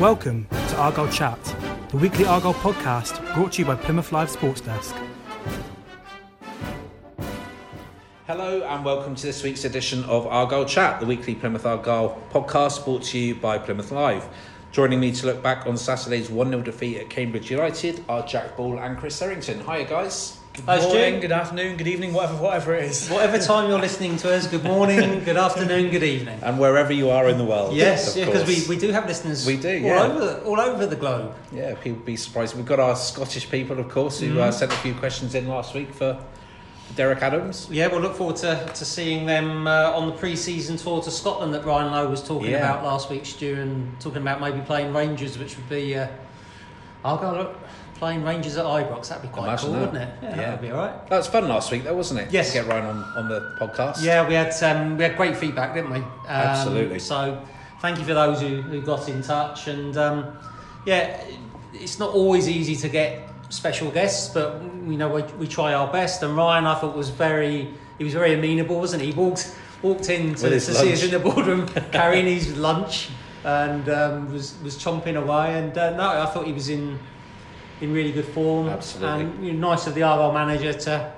Welcome to Argyle Chat, the weekly Argyle podcast brought to you by Plymouth Live Sports Desk. Hello and welcome to this week's edition of Argyle Chat, the weekly Plymouth Argyle podcast brought to you by Plymouth Live. Joining me to look back on Saturday's 1 0 defeat at Cambridge United are Jak Ball and Chris Errington. Hiya, guys. Good Hi, Stu. morning, good afternoon, good evening, whatever, whatever it is. Whatever time you're listening to us, good morning, good afternoon, good evening. And wherever you are in the world. Yes, because course. we, we do have listeners We do, all, yeah. over, all over the globe. Yeah, people be surprised. We've got our Scottish people, of course, who Mm-hmm. uh, sent a few questions in last week for Derek Adams. Yeah, we'll look forward to, to seeing them uh, on the pre season tour to Scotland that Ryan Lowe was talking Yeah. about last week, Stu, and talking about maybe playing Rangers, which would be. Uh, I'll go look, playing Rangers at Ibrox, that'd be quite Imagine cool, that. wouldn't it? Yeah, Yeah. that'd be alright. That was fun last week, though, wasn't it? Yes. To get Ryan on, on the podcast. Yeah, we had um, we had great feedback, didn't we? Um, Absolutely. So thank you for those who, who got in touch, and um, yeah, it's not always easy to get special guests, but you know we, we try our best. And Ryan, I thought was very he was very amenable, wasn't he? He walked walked in to, to see us in the boardroom carrying his lunch and um, was was chomping away. And uh, no, I thought he was in in really good form. Absolutely. And you know, nice of the Argyle manager to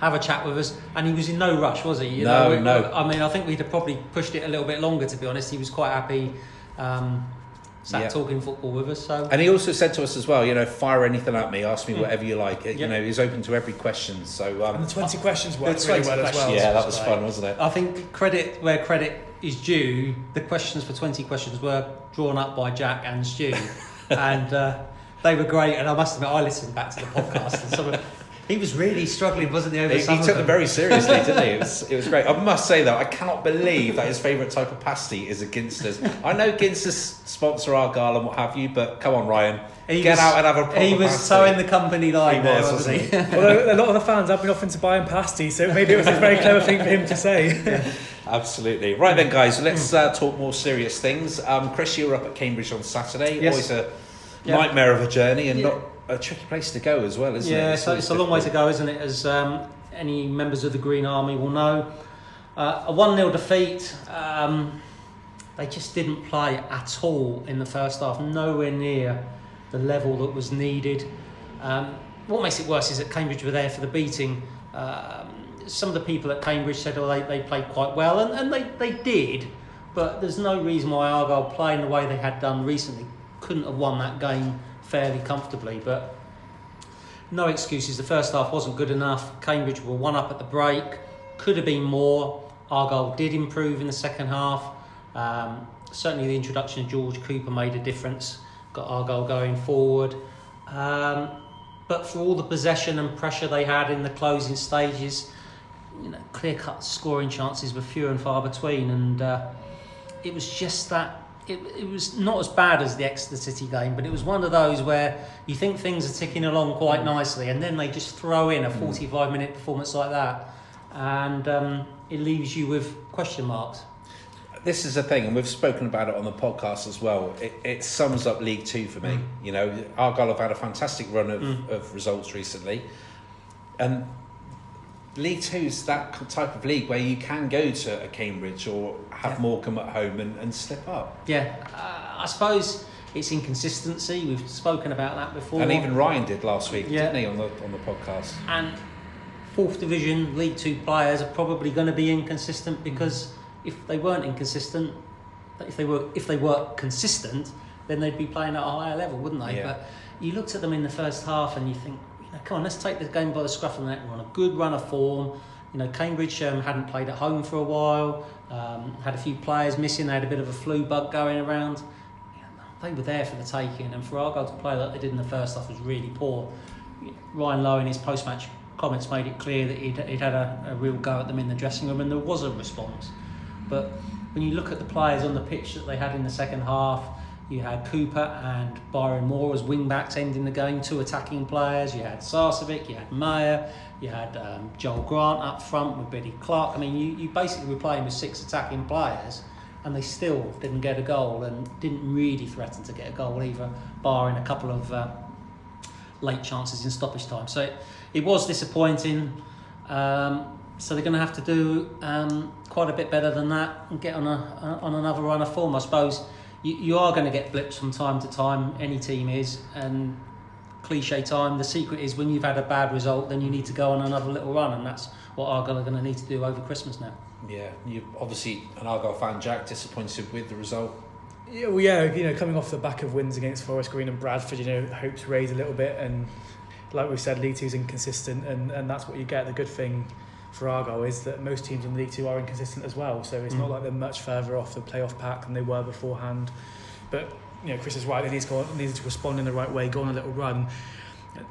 have a chat with us, and he was in no rush, was he? You No, we- no. I mean, I think we'd have probably pushed it a little bit longer. To be honest, he was quite happy, um, sat Yeah. talking football with us. So And he also said to us as well, you know, fire anything at me, ask me Mm. whatever you like. You Yeah. know, he's open to every question. So, um, And the 20 questions worked The really 20 well as well. yeah, that was was fun, wasn't it? I think credit where credit is due. The questions for twenty questions were drawn up by Jak and Stu, and uh, they were great. And I must admit, I listened back to the podcast, and some of, he was really struggling, wasn't he? Over He, some he of took them them. very seriously, didn't he? It was, it was great. I must say though, I cannot believe that his favourite type of pasty is a Ginsters. I know Ginsters sponsor our Argyle and what have you, but come on, Ryan, He get was- out and have a proper He was pasty. so in the company line He there, was, wasn't he? Although a lot of the fans have been offering to buy him pasty, so maybe it was a very clever thing for him to say. Absolutely. Right then, guys, let's uh, talk more serious things. Um, Chris, you were up at Cambridge on Saturday. Yes. Always a Yeah. nightmare of a journey and Yeah. not a tricky place to go as well, isn't it? yeah, so it's a long way to go, isn't it? As um, any members of the Green Army will know. Uh, a 1 0 defeat. Um, they just didn't play at all in the first half, nowhere near the level that was needed. Um, what makes it worse is that Cambridge were there for the beating. Um, some of the people at Cambridge said, oh, they, they played quite well, and, and they, they did, but there's no reason why Argyle, playing the way they had done recently, couldn't have won that game fairly comfortably. But no excuses. The first half wasn't good enough. Cambridge were one up at the break. Could have been more. Argyle did improve in the second half. Um, certainly, the introduction of George Cooper made a difference. Got Argyle going forward. Um, but for all the possession and pressure they had in the closing stages, you know, clear-cut scoring chances were few and far between, and uh, it was just that. It, it was not as bad as the Exeter City game, but it was one of those where you think things are ticking along quite mm. nicely, and then they just throw in a mm. 45 minute performance like that, and um, it leaves you with question marks. This is the thing, and we've spoken about it on the podcast as well. It, it sums up League Two for me. Mm. You know, Argyle have had a fantastic run of, of results recently, and League Two is that type of league where you can go to a Cambridge or have Yeah. Morecambe at home and, and slip up. Yeah, uh, I suppose it's inconsistency. We've spoken about that before. And even Ryan did last week, Yeah. didn't he, on the on the podcast? and fourth division League Two players are probably going to be inconsistent because if they weren't inconsistent, if they were if they were consistent, then they'd be playing at a higher level, wouldn't they? Yeah. But you looked at them in the first half and you think, know, come on, let's take the game by the scruff of the neck. We're on a good run of form. You know, Cambridge um, hadn't played at home for a while. Um, had a few players missing. They had a bit of a flu bug going around. They were there for the taking, and for Argyle to play like they did in the first half was really poor. Ryan Lowe in his post-match comments made it clear that he'd, he'd had a, a real go at them in the dressing room, and there was a response. But when you look at the players on the pitch that they had in the second half, you had Cooper and Byron Moore as wing backs ending the game, two attacking players. You had Sarcevic, you had Mayor, you had um, Joel Grant up front with Billy Clark. I mean, you, you basically were playing with six attacking players, and they still didn't get a goal and didn't really threaten to get a goal either, barring a couple of uh, late chances in stoppage time. So it, it was disappointing. Um, so they're going to have to do um, quite a bit better than that and get on a on another run of form, I suppose you, you are going to get blips from time to time. Any team is, and cliche time. The secret is when you've had a bad result, then you need to go on another little run, and that's what Argyle are going to need to do over Christmas now. Yeah, you obviously an Argyle fan, Jak, disappointed with the result. Yeah, well, yeah, you know, coming off the back of wins against Forest Green and Bradford, you know, hopes raised a little bit, and like we said, League Two's inconsistent, and, and that's what you get. The good thing for Argyle is that most teams in the League Two are inconsistent as well. So it's mm. not like they're much further off the playoff pack than they were beforehand. But you know, Chris is right. They need to go, needed to respond in the right way, go on a little run.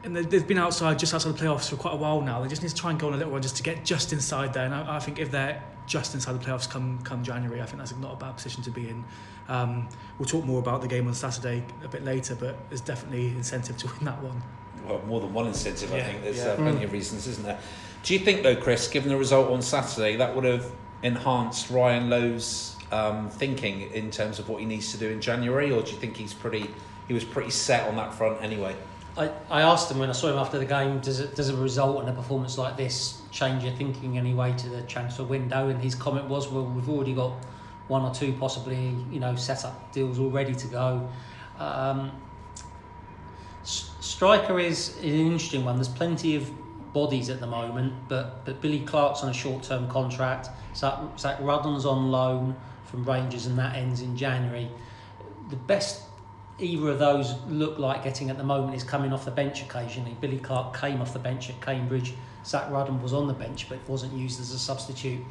And they've been outside, just outside the playoffs for quite a while now. They just need to try and go on a little run just to get just inside there. And I, I think if they're just inside the playoffs come come January, I think that's not a bad position to be in. Um, we'll talk more about the game on Saturday a bit later, but there's definitely incentive to win that one. Well, more than one incentive, yeah, I think. There's yeah. uh, plenty mm. of reasons, isn't there? Do you think, though, Chris, given the result on Saturday, that would have enhanced Ryan Lowe's um, thinking in terms of what he needs to do in January, or do you think he's pretty he was pretty set on that front anyway? I, I asked him when I saw him after the game, does it, does a result and a performance like this change your thinking anyway to the transfer window? And his comment was, well, we've already got one or two possibly, you know, set up deals all ready to go. Um, striker is, is an interesting one. There's plenty of bodies at the moment, but but Billy Clark's on a short term contract. Zak, Zak Rudden's on loan from Rangers, and that ends in January. The best either of those look like getting at the moment is coming off the bench occasionally. Billy Clark came off the bench at Cambridge. Zak Rudden was on the bench, but wasn't used as a substitute.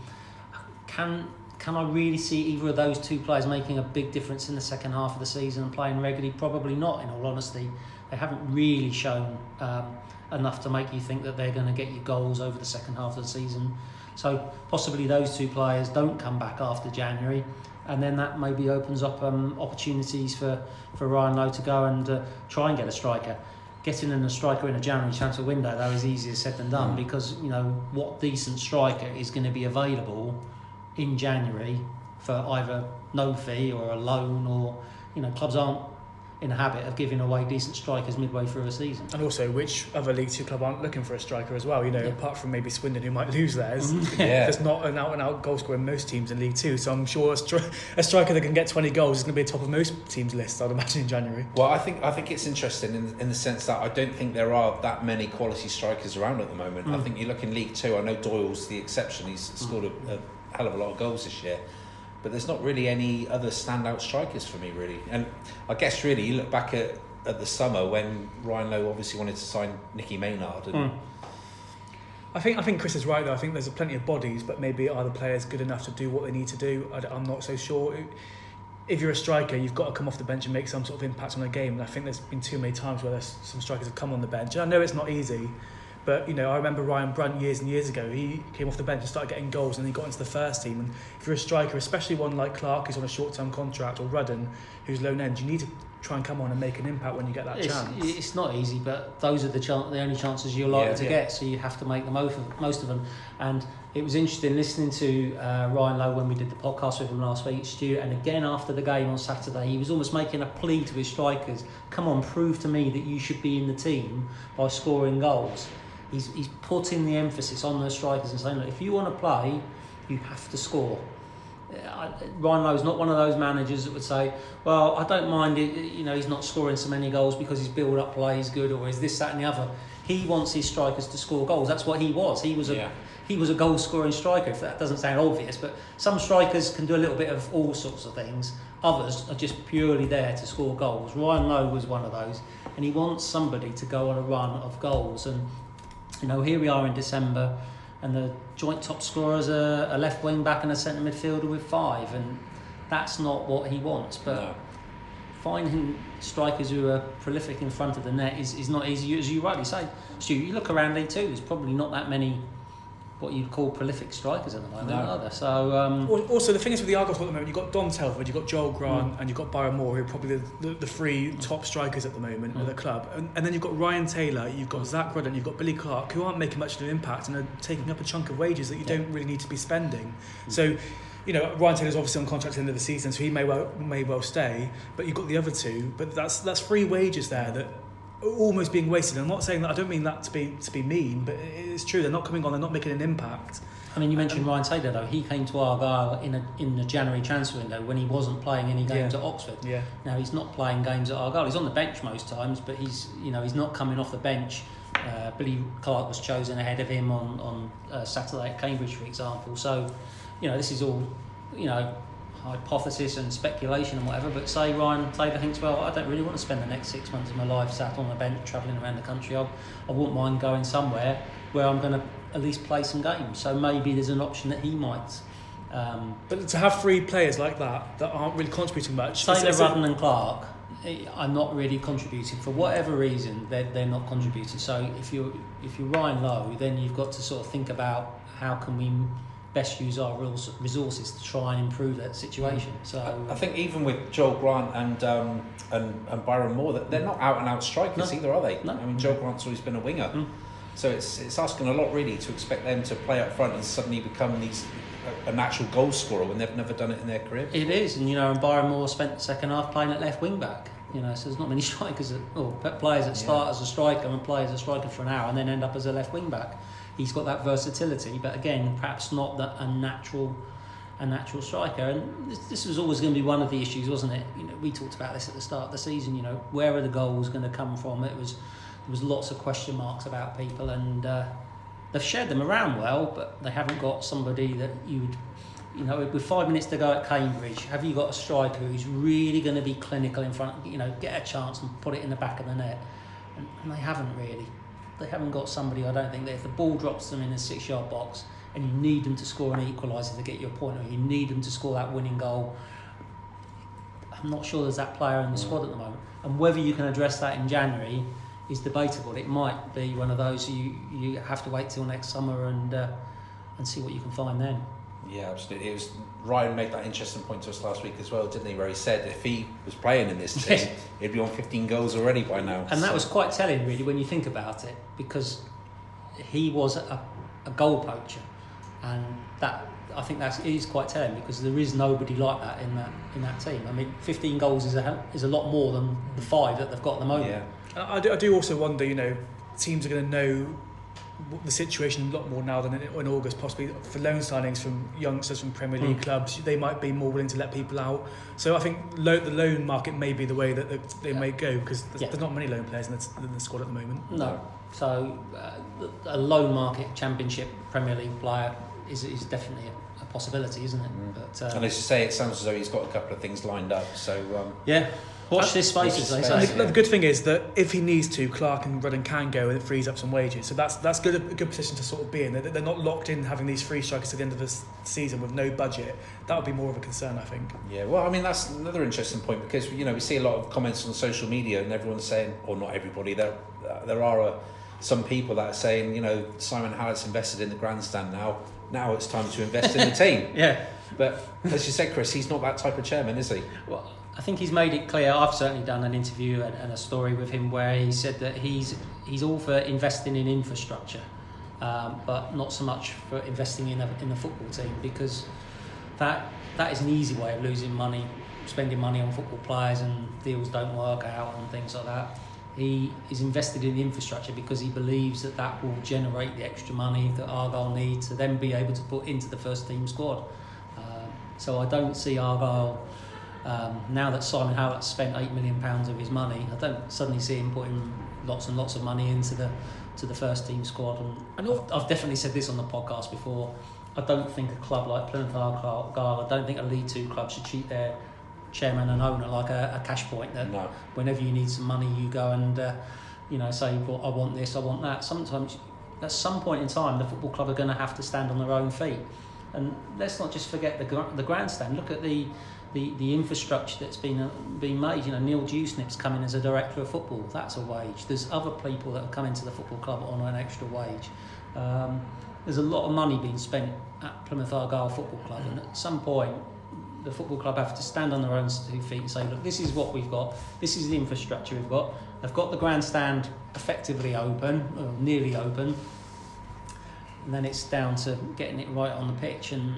Can can I really see either of those two players making a big difference in the second half of the season and playing regularly? Probably not. In all honesty, they haven't really shown. Um, enough to make you think that they're going to get you goals over the second half of the season. So possibly those two players don't come back after January, and then that maybe opens up um, opportunities for, for Ryan Lowe to go and uh, try and get a striker. Getting in a striker in a January transfer window though is easier said than done mm. because you know what decent striker is going to be available in January for either no fee or a loan or you know clubs aren't in the habit of giving away decent strikers midway through a season. And also, which other League Two club aren't looking for a striker as well? You know, yeah. apart from maybe Swindon, who might lose theirs, yeah. there's not an out and out goal scorer in most teams in League Two. So I'm sure a, stri- a striker that can get 20 goals is going to be at the top of most teams' lists. I'd imagine in January. Well, I think I think it's interesting in, in the sense that I don't think there are that many quality strikers around at the moment. Mm. I think you look in League Two. I know Doyle's the exception. He's scored a, a hell of a lot of goals this year but there's not really any other standout strikers for me really. And I guess really you look back at at the summer when Ryan Lowe obviously wanted to sign Nicky Maynard. And mm. I think I think Chris is right though. I think there's plenty of bodies, but maybe are the players good enough to do what they need to do? I, am not so sure. If you're a striker, you've got to come off the bench and make some sort of impact on a game. And I think there's been too many times where there's some strikers have come on the bench. And I know it's not easy, but you know, I remember Ryan Brunt years and years ago. He came off the bench and started getting goals, and then he got into the first team. And if you're a striker, especially one like Clark, who's on a short-term contract, or Rudden, who's loan end, you need to try and come on and make an impact when you get that it's, chance. It's not easy, but those are the chan- the only chances you're likely yeah, to yeah. get. So you have to make the most of most of them. And it was interesting listening to uh, Ryan Lowe when we did the podcast with him last week, Stu, and again after the game on Saturday, he was almost making a plea to his strikers: "Come on, prove to me that you should be in the team by scoring goals." He's, he's putting the emphasis on those strikers and saying, look, if you want to play, you have to score. Uh, Ryan Lowe's not one of those managers that would say, well, I don't mind it, you know, he's not scoring so many goals because his build-up play is good or is this, that and the other. He wants his strikers to score goals. That's what he was. He was a yeah. he was a goal-scoring striker. If that doesn't sound obvious, but some strikers can do a little bit of all sorts of things. Others are just purely there to score goals. Ryan Lowe was one of those, and he wants somebody to go on a run of goals. And you know, here we are in December, and the joint top scorers are a left wing back and a centre midfielder with five, and that's not what he wants. But no. finding strikers who are prolific in front of the net is, is not easy, as you rightly say. Stu, you look around League Two, there's probably not that many what you'd call prolific strikers at the moment, No. are there? So um, Also, the thing is with the Argos at the moment, you've got Dom Telford, you've got Joel Grant, Mm. and you've got Byron Moore, who are probably the, the, the three top strikers at the moment Mm. at the club. And, and then you've got Ryan Taylor, you've got Zak Rudden, you've got Billy Clark, who aren't making much of an impact and are taking up a chunk of wages that you Yeah. don't really need to be spending. Mm. So, you know, Ryan Taylor's obviously on contract at the end of the season, so he may well may well stay. But you've got the other two, but that's that's free wages there that are almost being wasted. I'm not saying that I don't mean that to be to be mean, but it is true. They're not coming on. They're not making an impact. I mean, you mentioned Ryan Taylor though. He came to Argyle in a in the January transfer window when he wasn't playing any games Yeah. at Oxford. Yeah. Now he's not playing games at Argyle. He's on the bench most times, but he's you know he's not coming off the bench. Uh, Billy Clark was chosen ahead of him on on uh, Saturday at Cambridge, for example. So, you know, this is all you know hypothesis and speculation and whatever. But say Ryan Taylor thinks, well, I don't really want to spend the next six months of my life sat on a bench travelling around the country. I, I wouldn't mind going somewhere where I'm going to at least play some games. So maybe there's an option that he might. Um, But to have three players like that that aren't really contributing much. Taylor, Rudden, and Clark eh, are not really contributing for whatever reason. They're, they're not contributing. So if you're if you're Ryan Lowe, then you've got to sort of think about how can we best use our resources to try and improve that situation. So I think even with Joel Grant and um, and, and Byron Moore, that they're not out and out strikers No. either, are they? No. I mean, Joel Grant's always been a winger, Mm. so it's it's asking a lot really to expect them to play up front and suddenly become these a, natural goal scorer when they've never done it in their career. It is, and you know, and Byron Moore spent the second half playing at left wing back. You know, so there's not many strikers that, or players that start as a striker and play as a striker for an hour and then end up as a left wing back. He's got that versatility, but again, perhaps not that a natural, a natural striker. And this, this was always going to be one of the issues, wasn't it? You know, we talked about this at the start of the season. You know, where are the goals going to come from? It was there was lots of question marks about people, and uh, they've shared them around well, but they haven't got somebody that you would you know, with five minutes to go at Cambridge, have you got a striker who's really going to be clinical in front, you know, get a chance and put it in the back of the net? And, and they haven't really. They haven't got somebody, I don't think, that if the ball drops them in a six yard box and you need them to score an equaliser to get your point, or you need them to score that winning goal, I'm not sure there's that player in the squad at the moment. And whether you can address that in January is debatable. It might be one of those you, you have to wait till next summer and, uh, and see what you can find then. Yeah, absolutely. It was Ryan made that interesting point to us last week as well, didn't he? Where he said if he was playing in this team, Yes. he'd be on 15 goals already by now. And that was quite telling, really, when you think about it, because he was a, a goal poacher, and that I think that is quite telling because there is nobody like that in that in that team. I mean, 15 goals is a is a lot more than the five that they've got at the moment. yeah. I do, I do also wonder, you know, teams are going to know what the situation a lot more now than in, in August, possibly for loan signings from youngsters from Premier League Mm. clubs. They might be more willing to let people out. So I think lo- the loan market may be the way that the, they Yeah. may go because there's, Yeah. there's not many loan players in the, in the squad at the moment. No. So uh, a loan market Championship Premier League player is is definitely a, a possibility, isn't it? Mm. But uh, And as you say, it sounds as though he's got a couple of things lined up. So um, yeah, watch this space, as they say. And the, the good thing is that if he needs to, Clark and Rudden can go and it frees up some wages. So that's that's good a good position to sort of be in. They're, they're not locked in having these free strikers to the end of the season with no budget. That would be more of a concern, I think. Yeah, well, I mean that's another interesting point because you know we see a lot of comments on social media and everyone's saying, or not everybody, there there are uh, some people that are saying, you know, Simon Hallett's invested in the grandstand now. Now it's time to invest in the team. Yeah. But as you said, Chris, he's not that type of chairman, is he? Well, I think he's made it clear. I've certainly done an interview and, and a story with him where he said that he's he's all for investing in infrastructure, um, but not so much for investing in a, in football team because that that is an easy way of losing money, spending money on football players and deals don't work out and things like that. He is invested in the infrastructure because he believes that that will generate the extra money that Argyle need to then be able to put into the first team squad. Um, so I don't see Argyle um, now that Simon Hallett spent eight million pounds of his money. I don't suddenly see him putting lots and lots of money into the to the first team squad. And I've, I've definitely said this on the podcast before. I don't think a club like Plymouth Argyle, I don't think a League Two club should treat their chairman and owner like a, a cash point. That No. whenever you need some money, you go and uh, you know say, well, I want this, I want that. Sometimes, at some point in time, the football club are going to have to stand on their own feet. And let's not just forget the the grandstand. Look at the the, the infrastructure that's been uh, been made. You know, Neil Dewsnip's coming as a director of football. That's a wage. There's other people that have come into the football club on an extra wage. Um, there's a lot of money being spent at Plymouth Argyle Football Club, and at some point, the football club have to stand on their own two feet and say, look, this is what we've got, this is the infrastructure we've got. They've got the grandstand effectively open, or nearly open, and then it's down to getting it right on the pitch. And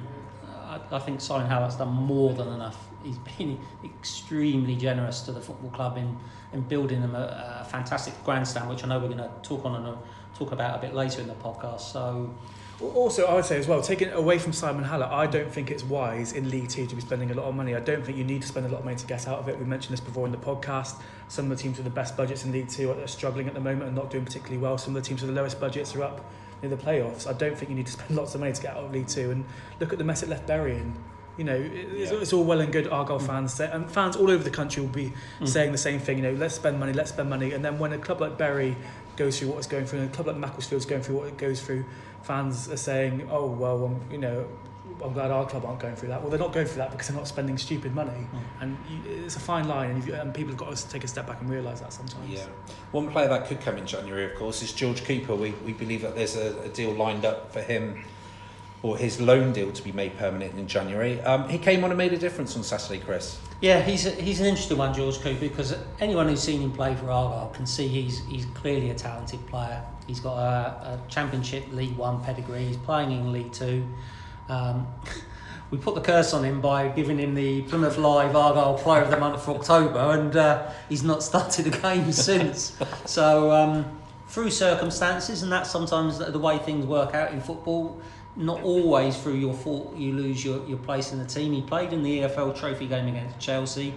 I, I think Simon Hallett's done more than enough. He's been extremely generous to the football club in, in building them a, a fantastic grandstand, which I know we're going to talk on and uh, talk about a bit later in the podcast. So Also, I would say as well, taking it away from Simon Hallett, I don't think it's wise in League Two to be spending a lot of money. I don't think you need to spend a lot of money to get out of it. We mentioned this before in the podcast. Some of the teams with the best budgets in League Two are struggling at the moment and not doing particularly well. Some of the teams with the lowest budgets are up near the playoffs. I don't think you need to spend lots of money to get out of League Two. And look at the mess it left burying. You know, it's, Yeah. it's all well and good. Argyle fans say, and fans all over the country will be Mm. saying the same thing. You know, let's spend money, let's spend money. And then when a club like Bury goes through what it's going through, and a club like Macclesfield's going through what it goes through, fans are saying, "Oh well, um, you know, I'm glad our club aren't going through that." Well, they're not going through that because they're not spending stupid money, Mm. and you, it's a fine line, and, if you, and people have got to take a step back and realise that sometimes. Yeah. One player that could come in January, of course, is George Cooper. We, we believe that there's a, a deal lined up for him, or his loan deal to be made permanent in January. Um, he came on and made a difference on Saturday, Chris. Yeah, he's a, he's an interesting one, George Cooper, because anyone who's seen him play for Argyle can see he's he's clearly a talented player. He's got a, a Championship League One pedigree. He's playing in League Two. Um, we put the curse on him by giving him the Plymouth Live Argyle Player of the Month for October, and uh, he's not started a game since. So um, through circumstances, and that's sometimes the way things work out in football. Not always through your fault, you lose your, your place in the team. He played in the EFL Trophy game against Chelsea.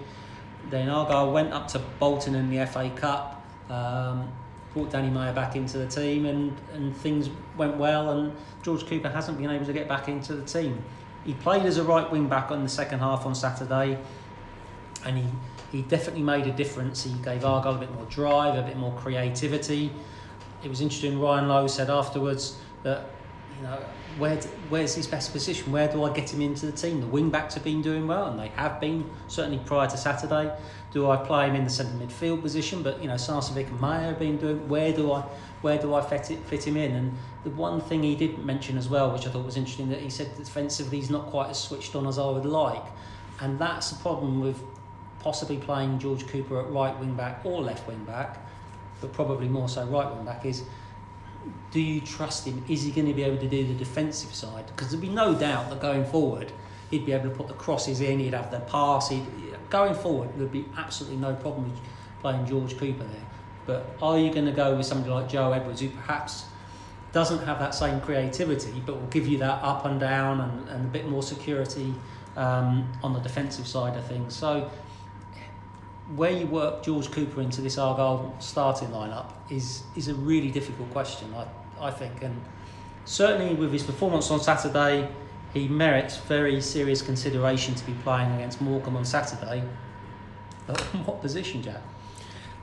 Then Argyle went up to Bolton in the FA Cup, um, brought Danny Mayor back into the team, and, and things went well. And George Cooper hasn't been able to get back into the team. He played as a right wing back on the second half on Saturday, and he, he definitely made a difference. He gave Argyle a bit more drive, a bit more creativity. It was interesting. Ryan Lowe said afterwards that know where where's his best position? Where do I get him into the team? The wing backs have been doing well, and they have been certainly prior to Saturday. Do I play him in the centre midfield position? But you know, Sarcevic and Mayor have been doing. Where do I where do I fit it, fit him in? And the one thing he did mention as well, which I thought was interesting, that he said defensively he's not quite as switched on as I would like, and that's the problem with possibly playing George Cooper at right wing back or left wing back, but probably more so right wing back is do you trust him? Is he going to be able to do the defensive side? Because there'd be no doubt that going forward, he'd be able to put the crosses in, he'd have the pass. He'd, going forward, there'd be absolutely no problem with playing George Cooper there. But are you going to go with somebody like Joe Edwards, who perhaps doesn't have that same creativity, but will give you that up and down and, and a bit more security um, on the defensive side of things? So where you work George Cooper into this Argyle starting lineup is is a really difficult question, I, I think. And certainly with his performance on Saturday, he merits very serious consideration to be playing against Morecambe on Saturday. But what position, Jak?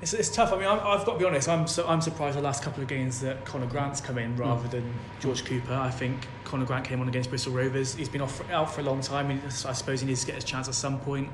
It's, it's tough. I mean, I'm, I've got to be honest. I'm so, I'm surprised the last couple of games that Conor Grant's come in rather hmm. than George Cooper. I think Conor Grant came on against Bristol Rovers. He's been off out for a long time. and I suppose he needs to get his chance at some point.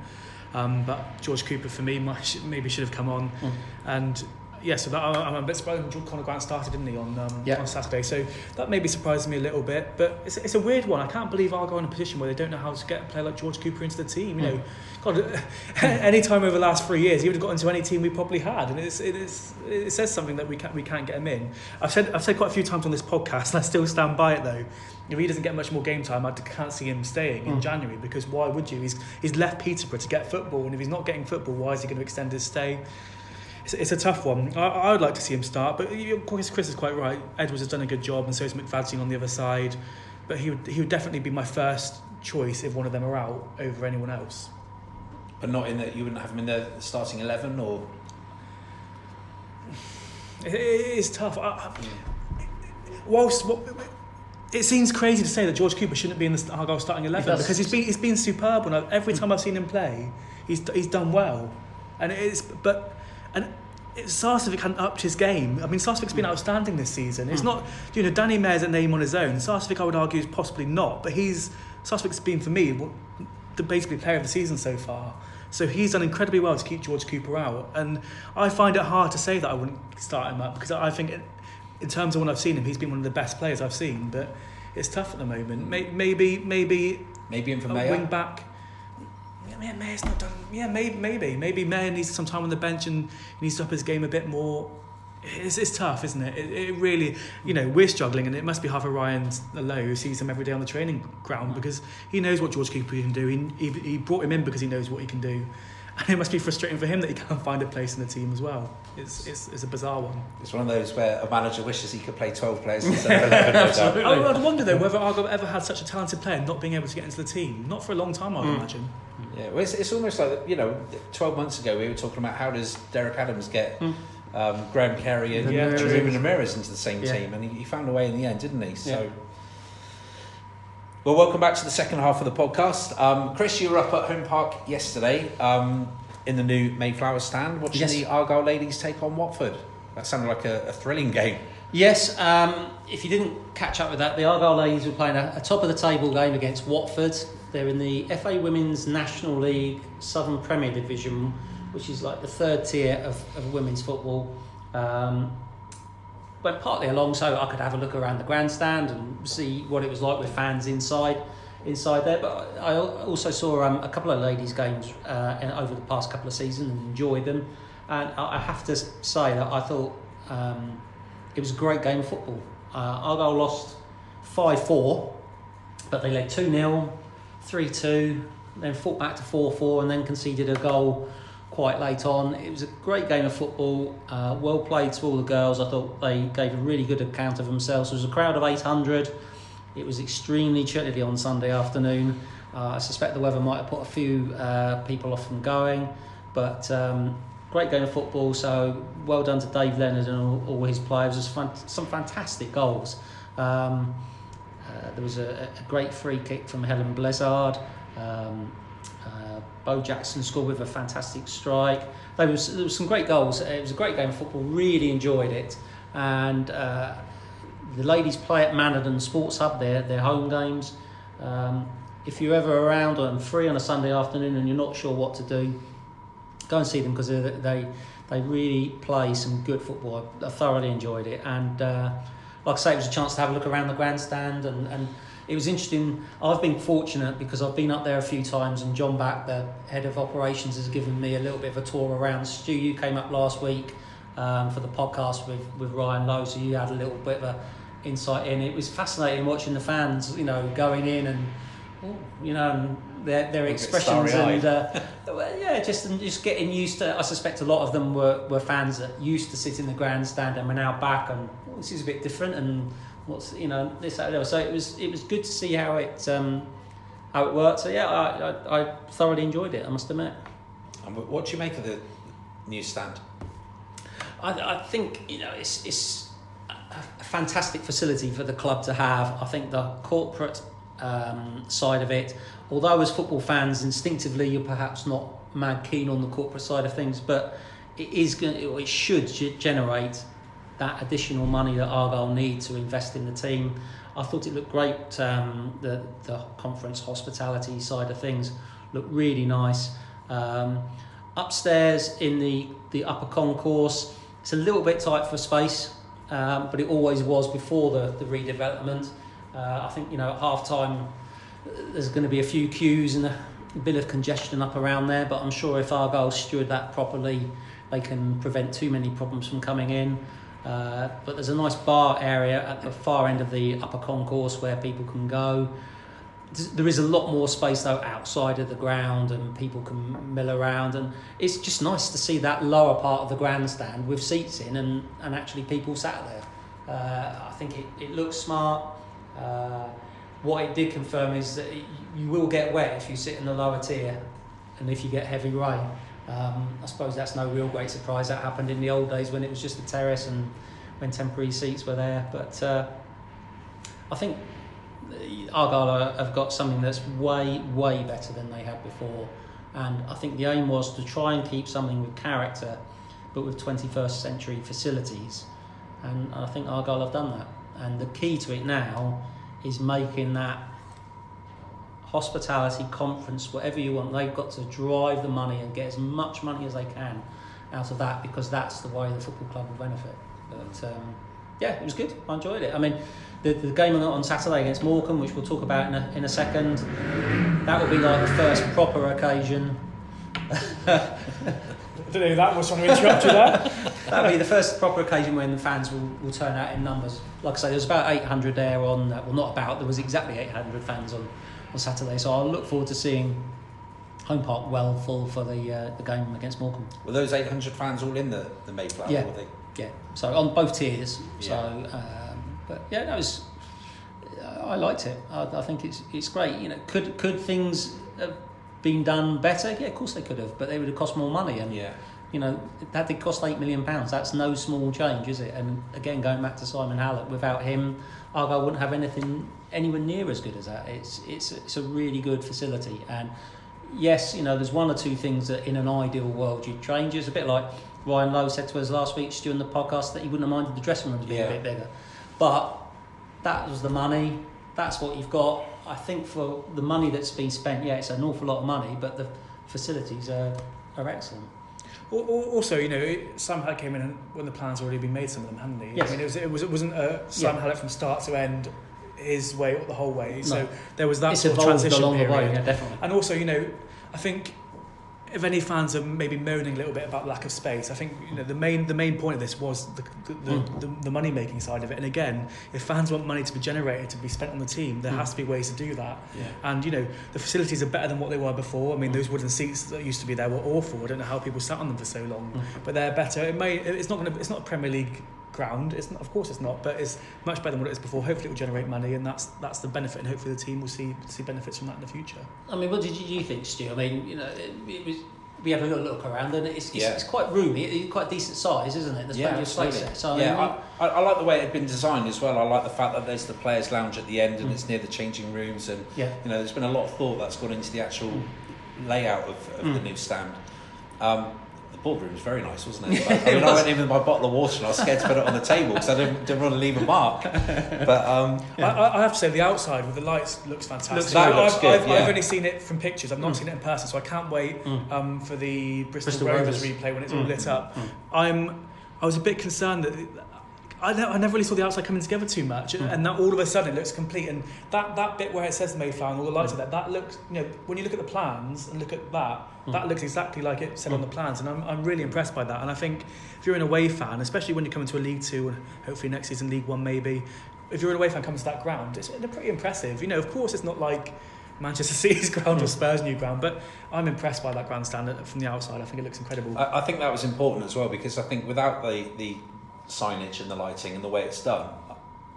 Um, but George Cooper for me might, maybe should have come on. Mm. And yeah, so that, I'm a bit surprised when Conor Grant started, didn't he, on um, Yeah. on Saturday? So that maybe surprised me a little bit. But it's, it's a weird one. I can't believe Argyle in a position where they don't know how to get a player like George Cooper into the team. You know, God, any time over the last three years, he would have got into any team we probably had, and it's, it, is, it says something that we can't we can't get him in. I've said I've said quite a few times on this podcast, and I still stand by it though. If he doesn't get much more game time, I can't see him staying in Mm. January because why would you? He's he's left Peterborough to get football, and if he's not getting football, why is he going to extend his stay? It's, it's a tough one. I, I would like to see him start, but of course Chris is quite right. Edwards has done a good job, and so is McFadzean on the other side. But he would he would definitely be my first choice if one of them are out over anyone else. But not in that you wouldn't have him in the starting 11 or. It, it is tough. I, I, whilst what, it seems crazy to say that George Cooper shouldn't be in the Argyle starting eleven does. because he's been he's been superb. And every hmm. time I've seen him play, he's he's done well. And it is, but and. It, hadn't upped his game. I mean, Sarcevic's been hmm. outstanding this season. It's hmm. not, you know, Danny Mayor's a name on his own. Sarcevic, I would argue, is possibly not. But he's Sarcevic's been for me what- the basically player of the season so far. So he's done incredibly well to keep George Cooper out. And I find it hard to say that I wouldn't start him up because I think, it, in terms of when I've seen him, he's been one of the best players I've seen. But it's tough at the moment. May, maybe maybe Maybe in for a wing back. Mayor's not done. Yeah, maybe maybe maybe Mayor needs some time on the bench and needs to up his game a bit more. It's, it's tough, isn't it? it? It really, you know, we're struggling, and it must be hard for Ryan Lowe, who sees him every day on the training ground, mm. because he knows what George Cooper can do. He, he, he brought him in because he knows what he can do, and it must be frustrating for him that he can't find a place in the team as well. It's it's, it's a bizarre one. It's one of those where a manager wishes he could play 12 players instead of 11. Absolutely. I, I'd wonder though whether Argo ever had such a talented player not being able to get into the team. Not for a long time, I'd mm. imagine. Yeah, well, it's, it's almost like, you know, 12 months ago we were talking about how does Derek Adams get um, Graham Carey and Yeah. Ruben Lameiras into the same Yeah. team, and he, he found a way in the end, didn't he? So. Yeah. Well, welcome back to the second half of the podcast. Um, Chris, you were up at Home Park yesterday um, in the new Mayflower stand watching Yes. the Argyle ladies take on Watford. That sounded like a, a thrilling game. Yes, um, if you didn't catch up with that, the Argyle ladies were playing a, a top of the table game against Watford. They're in the FA Women's National League Southern Premier Division, which is like the third tier of, of women's football. Um, went partly along so I could have a look around the grandstand and see what it was like with fans inside inside there. But I also saw um, a couple of ladies' games uh, over the past couple of seasons and enjoyed them. And I I have to say that I thought um, it was a great game of football. Uh, Argyle lost 5 4, but they led 2 0, 3 2, then fought back to 4 4, and then conceded a goal quite late on. It was a great game of football, uh, well played to all the girls. I thought they gave a really good account of themselves. There was a crowd of 800. It was extremely chilly on Sunday afternoon. Uh, I suspect the weather might have put a few uh, people off from going, but um, great game of football. So well done to Dave Leonard and all, all his players. Fan- some fantastic goals. Um, there was a, a great free kick from Helen Blizzard. Um, uh, Bo Jackson scored with a fantastic strike. There was, there was some great goals. It was a great game of football. Really enjoyed it. And uh, the ladies play at Manadon Sports Hub. Their their home games. Um, if you're ever around and free on a Sunday afternoon and you're not sure what to do, go and see them because they, they really play some good football. I, I thoroughly enjoyed it, and uh, like I say, it was a chance to have a look around the grandstand, and, and it was interesting. I've been fortunate because I've been up there a few times, and John Back, the head of operations, has given me a little bit of a tour around. Stu, you came up last week um, for the podcast with with Ryan Lowe, so you had a little bit of a insight in. It was fascinating watching the fans, you know, going in and oh, you know and their their expressions and. Uh, yeah, just and just getting used to. I suspect a lot of them were, were fans that used to sit in the grandstand and were now back, and oh, this is a bit different. And what's you know this that. So it was it was good to see how it um, how it worked. So yeah, I, I, I thoroughly enjoyed it. I must admit. And what do you make of the new stand? I, I think you know it's it's a fantastic facility for the club to have. I think the corporate um, side of it, although as football fans instinctively you're perhaps not mad keen on the corporate side of things, but it is going it should generate that additional money that Argyle need to invest in the team. I thought it looked great. Um, the the conference hospitality side of things looked really nice. Um, upstairs in the the upper concourse, it's a little bit tight for space, um, but it always was before the the redevelopment. Uh, I think you know at half time there's going to be a few queues and a bit of congestion up around there, but I'm sure if our Argyle steward that properly, they can prevent too many problems from coming in. Uh, but there's a nice bar area at the far end of the upper concourse where people can go. There is a lot more space though outside of the ground, and people can mill around, and it's just nice to see that lower part of the grandstand with seats in, and, and actually people sat there. Uh, I think it, it looks smart. Uh, what it did confirm is that you will get wet if you sit in the lower tier, and if you get heavy rain. Um, I suppose that's no real great surprise. That happened in the old days when it was just a terrace and when temporary seats were there. But uh, I think Argyle have got something that's way, way better than they had before. And I think the aim was to try and keep something with character, but with 21st century facilities. And I think Argyle have done that. And the key to it now is making that hospitality conference, whatever you want, they've got to drive the money and get as much money as they can out of that because that's the way the football club will benefit. But um, yeah, it was good. I enjoyed it. I mean, the, the game on, on Saturday against Morecambe, which we'll talk about in a, in a second, that would be like the first proper occasion. I don't know who that was trying to interrupt you there. That'll be the first proper occasion when the fans will, will turn out in numbers. Like I say, there was about 800 there on, well, not about, there was exactly 800 fans on, on Saturday. So I'll look forward to seeing Home Park well full for the uh, the game against Morecambe. Were those 800 fans all in the, the Mayflower? Yeah. Yeah, so on both tiers. So, um, but yeah, that was. I liked it. I, I think it's it's great. You know, could could things have been done better? Yeah, of course they could have, but they would have cost more money. And Yeah. You know, that did cost eight million pounds. That's no small change, is it? And again, going back to Simon Hallett, without him, Argyle wouldn't have anything anywhere near as good as that. It's it's it's a really good facility, and yes, you know, there's one or two things that in an ideal world you'd change. It's a bit like Ryan Lowe said to us last week during the podcast that he wouldn't have minded the dressing rooms being Yeah. a bit bigger, but that was the money. That's what you've got. I think for the money that's been spent, yeah, it's an awful lot of money, but the facilities are, are excellent. Al- al- Also, you know, Sam Hallett came in when the plans already been made, some of them, hadn't he? Yes. I mean, it, was, it, was, it wasn't a Sam Yeah. Hallett from start to end his way the whole way. So there was that it's sort of transition along period. the way, yeah, definitely. And also, you know, I think if any fans are maybe moaning a little bit about lack of space, I think you know the main the main point of this was the the, the, Mm. the, the money making side of it. And again, if fans want money to be generated to be spent on the team, there Mm. has to be ways to do that. Yeah. And you know, the facilities are better than what they were before. I mean, those wooden seats that used to be there were awful. I don't know how people sat on them for so long, Mm. but they're better. It may it's not to it's not a Premier League ground. It's not, of course it's not, but it's much better than what it is before. Hopefully, it will generate money, and that's that's the benefit. And hopefully, the team will see see benefits from that in the future. I mean, what did you think, Stu? I mean, you know, it, it was. We have a little look around, and it's, it's, Yeah. it's quite roomy. It's quite decent size, isn't it? There's plenty of space there. So yeah, I, I, I like the way it had been designed as well. I like the fact that there's the players' lounge at the end and it's near the changing rooms, and yeah, you know, there's been a lot of thought that's gone into the actual layout of, of the Mm. new stand. Um, the boardroom was very nice, wasn't it? I mean, I went in with my bottle of water and I was scared to put it on the table because I didn't, didn't want to leave a mark. But um, I, I I have to say the outside with the lights looks fantastic. Looks- that I've, looks good, I've, yeah. I've only seen it from pictures. I've not Mm. seen it in person, so I can't wait Mm. um, for the Bristol, Bristol Rovers, Rovers. replay when it's all Mm. lit up. Mm. I'm. I was a bit concerned that. I, ne- I never really saw the outside coming together too much, Mm. and that all of a sudden it looks complete. And that, that bit where it says Mayflower and all the lights are there, that looks, you know, when you look at the plans and look at that, Mm. that looks exactly like it said on Mm. the plans. And I'm, I'm really impressed by that. And I think if you're an away fan, especially when you come into a League Two and hopefully next season League One maybe, if you're an away fan coming to that ground, it's they're pretty impressive. You know, of course, it's not like Manchester City's ground or Mm. Spurs' new ground, but I'm impressed by that grandstand from the outside. I think it looks incredible. I, I think that was important as well because I think without the, the signage and the lighting and the way it's done,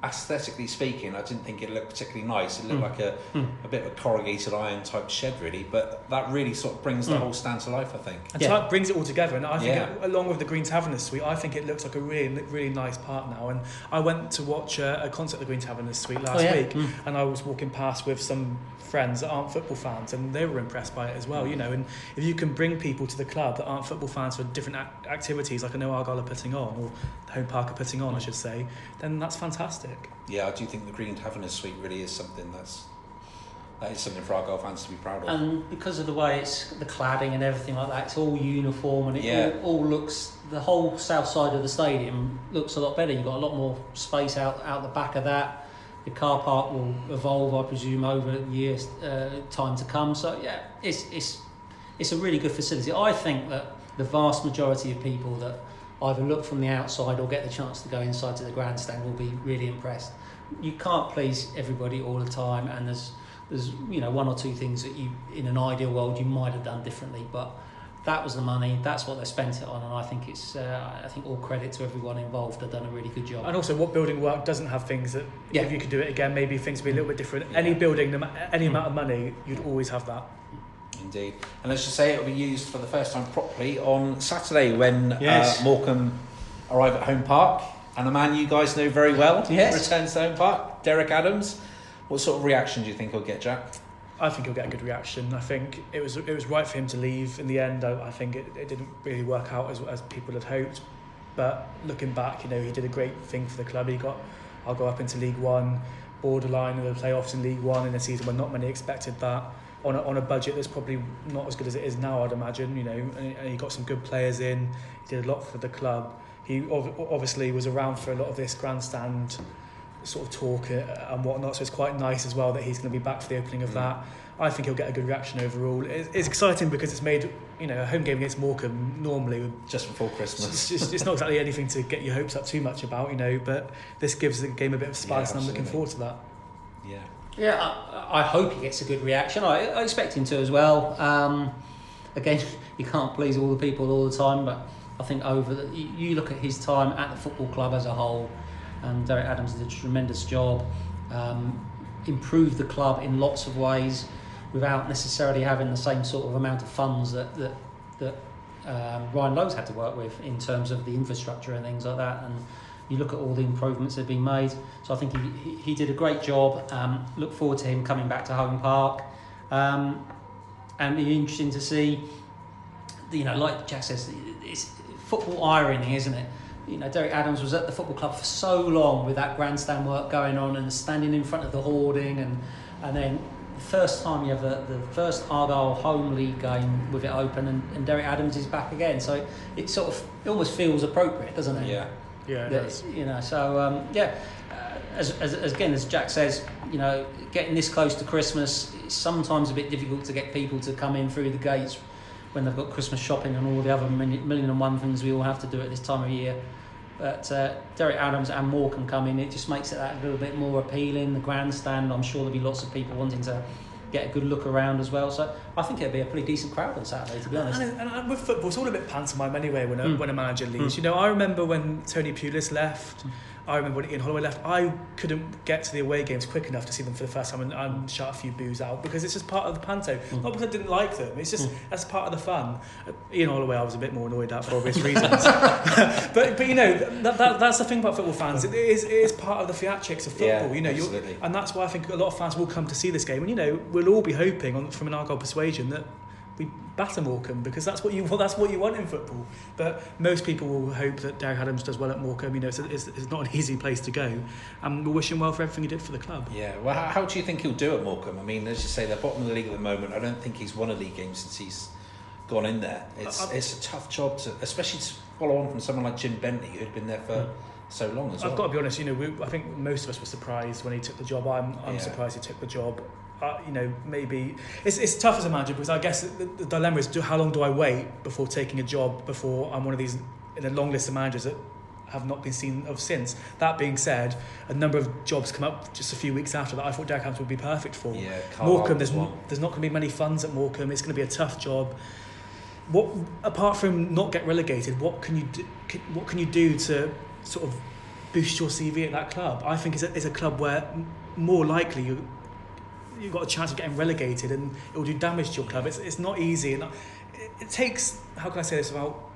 aesthetically speaking, I didn't think it looked particularly nice. It looked Mm. like a, Mm. a bit of a corrugated iron type shed, really. But that really sort of brings the Mm. whole stand to life, I think. and Yeah. so that brings it all together. And I think, Yeah. it, along with the Green Taverners Suite, I think it looks like a really, really nice part now. And I went to watch a, a concert at the Green Taverners Suite last oh, yeah. week, Mm. and I was walking past with some friends that aren't football fans, and they were impressed by it as well. You know, and if you can bring people to the club that aren't football fans for different ac- activities, like I know Argyle are putting on, or the Home Park are putting on, I should say, then that's fantastic. Yeah, I do think the Green Taverners Suite really is something that's that is something for our golf fans to be proud of. And because of the way it's the cladding and everything like that, it's all uniform and it Yeah. all, all looks. The whole south side of the stadium looks a lot better. You've got a lot more space out out the back of that. The car park will evolve, I presume, over years uh, time to come. So yeah, it's it's it's a really good facility. I think that the vast majority of people that either look from the outside or get the chance to go inside to the grandstand will be really impressed. You can't please everybody all the time, and there's there's you know one or two things that you in an ideal world you might have done differently, but that was the money. That's what they spent it on, and I think it's uh, I think all credit to everyone involved. They've done a really good job. And also, what building work doesn't have things that, Yeah. if you could do it again, maybe things would be a little bit different. Any building, any amount of money, you'd always have that. Indeed. And let's just say it will be used for the first time properly on Saturday when Yes. uh, Morecambe arrive at Home Park. And a man you guys know very well Yes. returns to Home Park, Derek Adams. What sort of reaction do you think he'll get, Jak? I think he'll get a good reaction. I think it was it was right for him to leave. In the end, I, I think it, it didn't really work out as, as people had hoped. But looking back, you know, he did a great thing for the club. He got, I'll go up into League One, borderline of the playoffs in League One in a season when not many expected that. On a, on a budget that's probably not as good as it is now, I'd imagine. You know, and, and he got some good players in. He did a lot for the club. he ov- obviously was around for a lot of this grandstand sort of talk uh, and whatnot. So it's quite nice as well that he's going to be back for the opening of Mm. that. I think he'll get a good reaction overall. It's, it's exciting because it's made you know a home game against Morecambe normally Just before Christmas. it's, it's not exactly anything to get your hopes up too much about, you know. But this gives the game a bit of spice, Yeah, and I'm looking forward to that. Yeah. Yeah, I, I hope he gets a good reaction. I, I expect him to as well. Um, again, you can't please all the people all the time, but I think over the, you, look at his time at the football club as a whole, and Derek Adams did a tremendous job. Um, improved the club in lots of ways without necessarily having the same sort of amount of funds that that, that um, Ryan Lowe's had to work with in terms of the infrastructure and things like that. And you look at all the improvements that have been made. So I think he, he, did a great job. Um, look forward to him coming back to Home Park. Um, and be interesting to see, you know, like Jak says, it's football irony, isn't it? You know, Derek Adams was at the football club for so long with that grandstand work going on and standing in front of the hoarding and, and then the first time you have the, the first Argyle home league game with it open and, and Derek Adams is back again. So it sort of it almost feels appropriate, doesn't it? Yeah. Yeah, it that, you know so um, yeah uh, as, as, as again as Jak says you know getting this close to Christmas it's sometimes a bit difficult to get people to come in through the gates when they've got Christmas shopping and all the other million, million and one things we all have to do at this time of year. But uh, Derek Adams and Morecambe coming. It just makes it that a little bit more appealing the grandstand. I'm sure there'll be lots of people wanting to get a good look around as well so I think it'll be a pretty decent crowd on Saturday to be honest And, and, and with football, it's all a bit pantomime anyway when a, Mm. when a manager leaves. Mm. You know, I remember when Tony Pulis left. Mm. I remember when Ian Holloway left. I couldn't get to the away games quick enough to see them for the first time and, and shout a few boos out because it's just part of the panto. Mm. Not because I didn't like them. It's just Mm. that's part of the fun. Uh, Ian Holloway, I was a bit more annoyed at for obvious reasons. but but you know that, that that's the thing about football fans. It is it is part of the theatrics of football. Yeah, you know, absolutely. and that's why I think a lot of fans will come to see this game. And you know, we'll all be hoping on, from an Argyle persuasion that we batter Morecambe because that's what you well, that's what you want in football. But most people will hope that Derek Adams does well at Morecambe. You know, it's, it's, it's not an easy place to go, and we'll wish him well for everything he did for the club. Yeah, well, how, how do you think he'll do at Morecambe? I mean, as you say, they're bottom of the league at the moment. I don't think he's won a league game since he's gone in there. It's I- I- it's a tough job to, especially to follow on from someone like Jim Bentley, who'd been there for so long as well. I've got to be honest. You know, we, I think most of us were surprised when he took the job. I'm, I'm Yeah. surprised he took the job. Uh, you know, maybe it's, it's tough as a manager because I guess the, the dilemma is do, how long do I wait before taking a job before I'm one of these in a long list of managers that have not been seen of since. That being said, a number of jobs come up just a few weeks after that I thought Derek Adams would be perfect for. Yeah, Morecambe, there's, there's not going to be many funds at Morecambe. It's going to be a tough job. What apart from not get relegated, what can you do, can, what can you do to sort of boost your CV at that club? I think it's a, it's a club where more likely you you've got a chance of getting relegated and it will do damage to your club. It's, it's not easy and it, it takes how can I say this about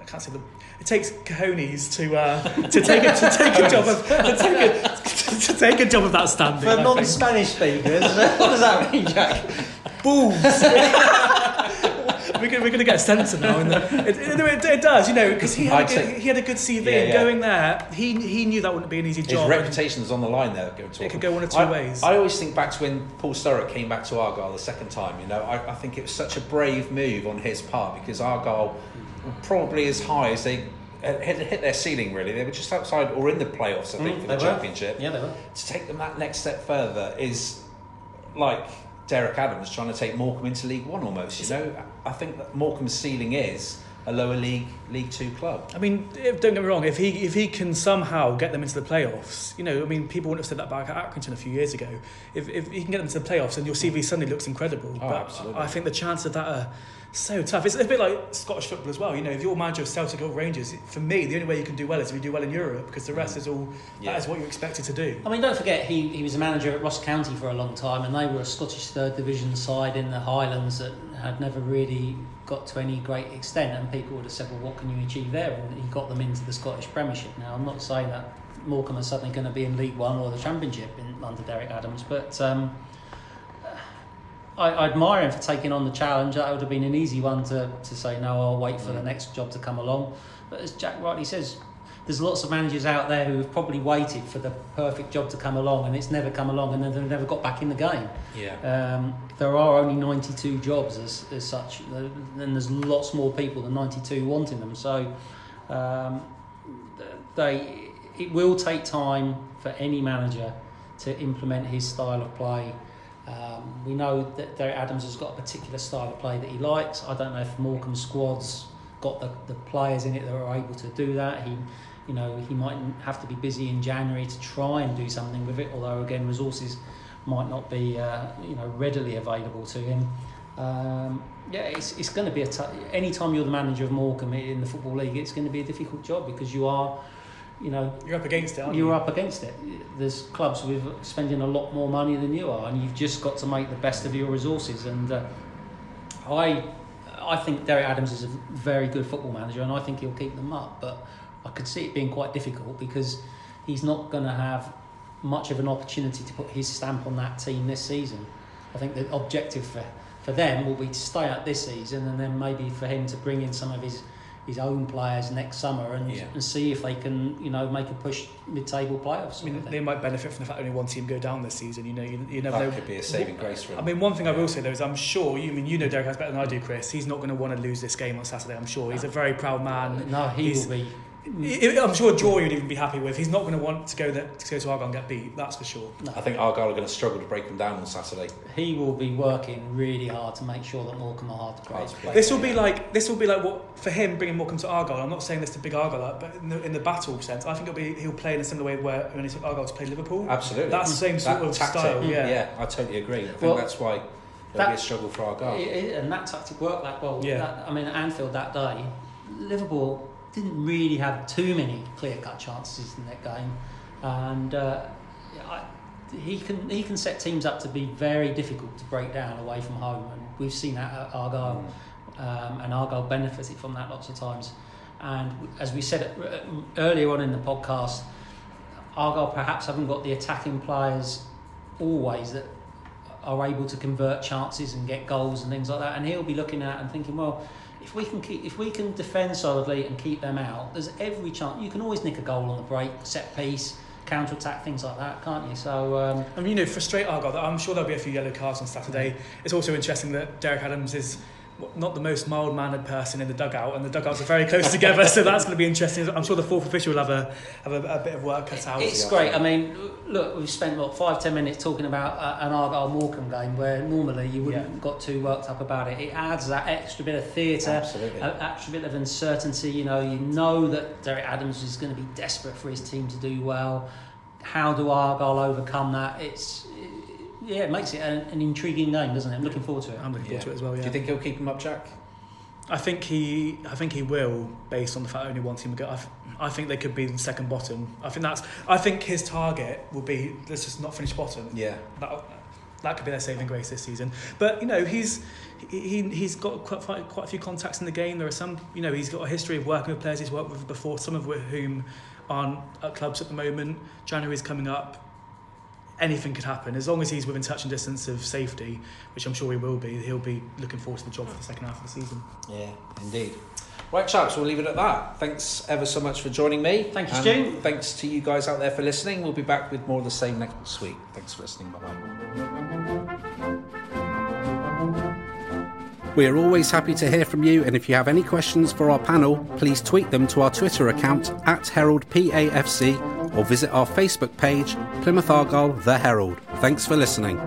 I can't say the it takes cojones to uh, to take a, to take a job of to take a, to take a job of that standing. for non-Spanish speakers what does that mean Jak balls. we're, gonna, we're gonna get a censor now. In the, it, it, it, it does, you know, because he, had a I'd good- he had a good CV. Yeah, and yeah. Going there, he he knew that wouldn't be an easy job. His job. and- reputation's on the line there. Going to It could go one of two I, ways. I always think back to when Paul Sturrock came back to Argyle the second time. You know, I, I think it was such a brave move on his part because Argyle probably as high as they had had hit their ceiling. Really, they were just outside or in the playoffs. I think Mm, for they the were. championship. yeah they were To take them that next step further is like Derek Adams trying to take Morecambe into League One almost. You know, I think that Morecambe's ceiling is a lower league League Two club. I mean, if, don't get me wrong. If he if he can somehow get them into the playoffs, you know, I mean, people wouldn't have said that back at Accrington a few years ago. If if he can get them to the playoffs, and your CV suddenly looks incredible. Oh, but absolutely. I think the chance of that are so tough. It's a bit like Scottish football as well. You know, if you're manager of Celtic or Rangers, for me, the only way you can do well is if you do well in Europe because the rest is all Yeah. that is what you're expected to do. I mean, don't forget he, he was a manager at Ross County for a long time, and they were a Scottish third division side in the Highlands that had never really got to any great extent. And people would have said, "Well, what can you achieve there?" And he got them into the Scottish Premiership. Now, I'm not saying that Morecambe is suddenly going to be in League One or the Championship in, under Derek Adams, but um, I, I admire him for taking on the challenge. That would have been an easy one to, to say, no, I'll wait for the next job to come along. But as Jak rightly says, there's lots of managers out there who have probably waited for the perfect job to come along and it's never come along and then they've never got back in the game. Yeah. Um, there are only 92 jobs as, as such, and there's lots more people than 92 wanting them. So um, they it will take time for any manager to implement his style of play. Um, we know that Derek Adams has got a particular style of play that he likes. I don't know if Morecambe's squad's got the, the players in it that are able to do that. He, you know, he might have to be busy in January to try and do something with it. Although again, resources might not be, uh, you know, readily available to him. Um, yeah, it's, it's going to be a t- anytime you're the manager of Morecambe in the football league, it's going to be a difficult job because you are you know you're up against it. you're you? up against it. There's clubs with spending a lot more money than you are, and you've just got to make the best of your resources. And uh, I, I think Derek Adams is a very good football manager, and I think he'll keep them up. But I could see it being quite difficult because he's not going to have much of an opportunity to put his stamp on that team this season. I think the objective for, for them will be to stay out this season, and then maybe for him to bring in some of his his own players next summer and, yeah. and see if they can, you know, make a push mid-table playoffs. I mean, they might benefit from the fact only one team go down this season. You know, you, you never that know. could be a saving grace for them. I mean, one thing I will say though is I'm sure. You I mean you know Derek has better than I do, Chris. He's not going to want to lose this game on Saturday. I'm sure he's a very proud man. No, he he's, will be I'm sure Joy you'd even be happy with. He's not going to want to go there, to go to Argyle and get beat. That's for sure. No. I think Argyle are going to struggle to break them down on Saturday. He will be working really hard to make sure that Morecambe are hard to play. This will be like this will be like what for him bringing Morecambe to Argyle. I'm not saying this to big Argyle, but in the, in the battle sense, I think it'll be he'll play in a similar way where when he took Argyle to play Liverpool. Absolutely, that's the same sort that of tactic, style. Mm. Yeah, yeah, I totally agree. I think well, that's why. There'll that, be a struggle for Argyle. and that tactic worked that well. Yeah. That, I mean, Anfield that day, Liverpool didn't really have too many clear cut chances in that game, and uh, I, he can he can set teams up to be very difficult to break down away from home, and we've seen that at Argyle, um, and Argyle benefited from that lots of times. And as we said uh, earlier on in the podcast, Argyle perhaps haven't got the attacking players always that are able to convert chances and get goals and things like that. And he'll be looking at and thinking, well, if we can keep, if we can defend solidly and keep them out, there's every chance you can always nick a goal on the break, set piece, counter attack, things like that, can't you? So, um, mean, you know, frustrate Argyle. I'm sure there'll be a few yellow cards on Saturday. It's also interesting that Derek Adams is not the most mild mannered person in the dugout, and the dugouts are very close together, so that's going to be interesting. I'm sure the fourth official will have a have a, a bit of work cut out. It's great. I mean, look, we've spent what five ten minutes talking about uh, an Argyle Morecambe game where normally you wouldn't yeah. got too worked up about it. It adds that extra bit of theatre, an extra bit of uncertainty. You know, you know that Derek Adams is going to be desperate for his team to do well. How do Argyle overcome that? It's yeah, it makes it an, an, intriguing name, doesn't it? I'm looking forward to it. I'm looking forward yeah. to it as well. Yeah. Do you think he'll keep him up, Jak? I think he, I think he will, based on the fact only one team will go. I, I think they could be the second bottom. I think that's. I think his target will be let's just not finish bottom. Yeah. That, that could be their saving grace this season. But you know, he's he he's got quite quite a few contacts in the game. There are some, you know, he's got a history of working with players he's worked with before. Some of whom aren't at clubs at the moment. January's coming up anything could happen. As long as he's within touch and distance of safety, which I'm sure he will be, he'll be looking forward to the job for the second half of the season. Yeah, indeed. Right, chaps, we'll leave it at that. Thanks ever so much for joining me. Thank you, Stu. Thanks to you guys out there for listening. We'll be back with more of the same next week. Thanks for listening. Bye bye. We're always happy to hear from you, and if you have any questions for our panel, please tweet them to our Twitter account at HeraldPAFC or visit our Facebook page, Plymouth Argyle The Herald. Thanks for listening.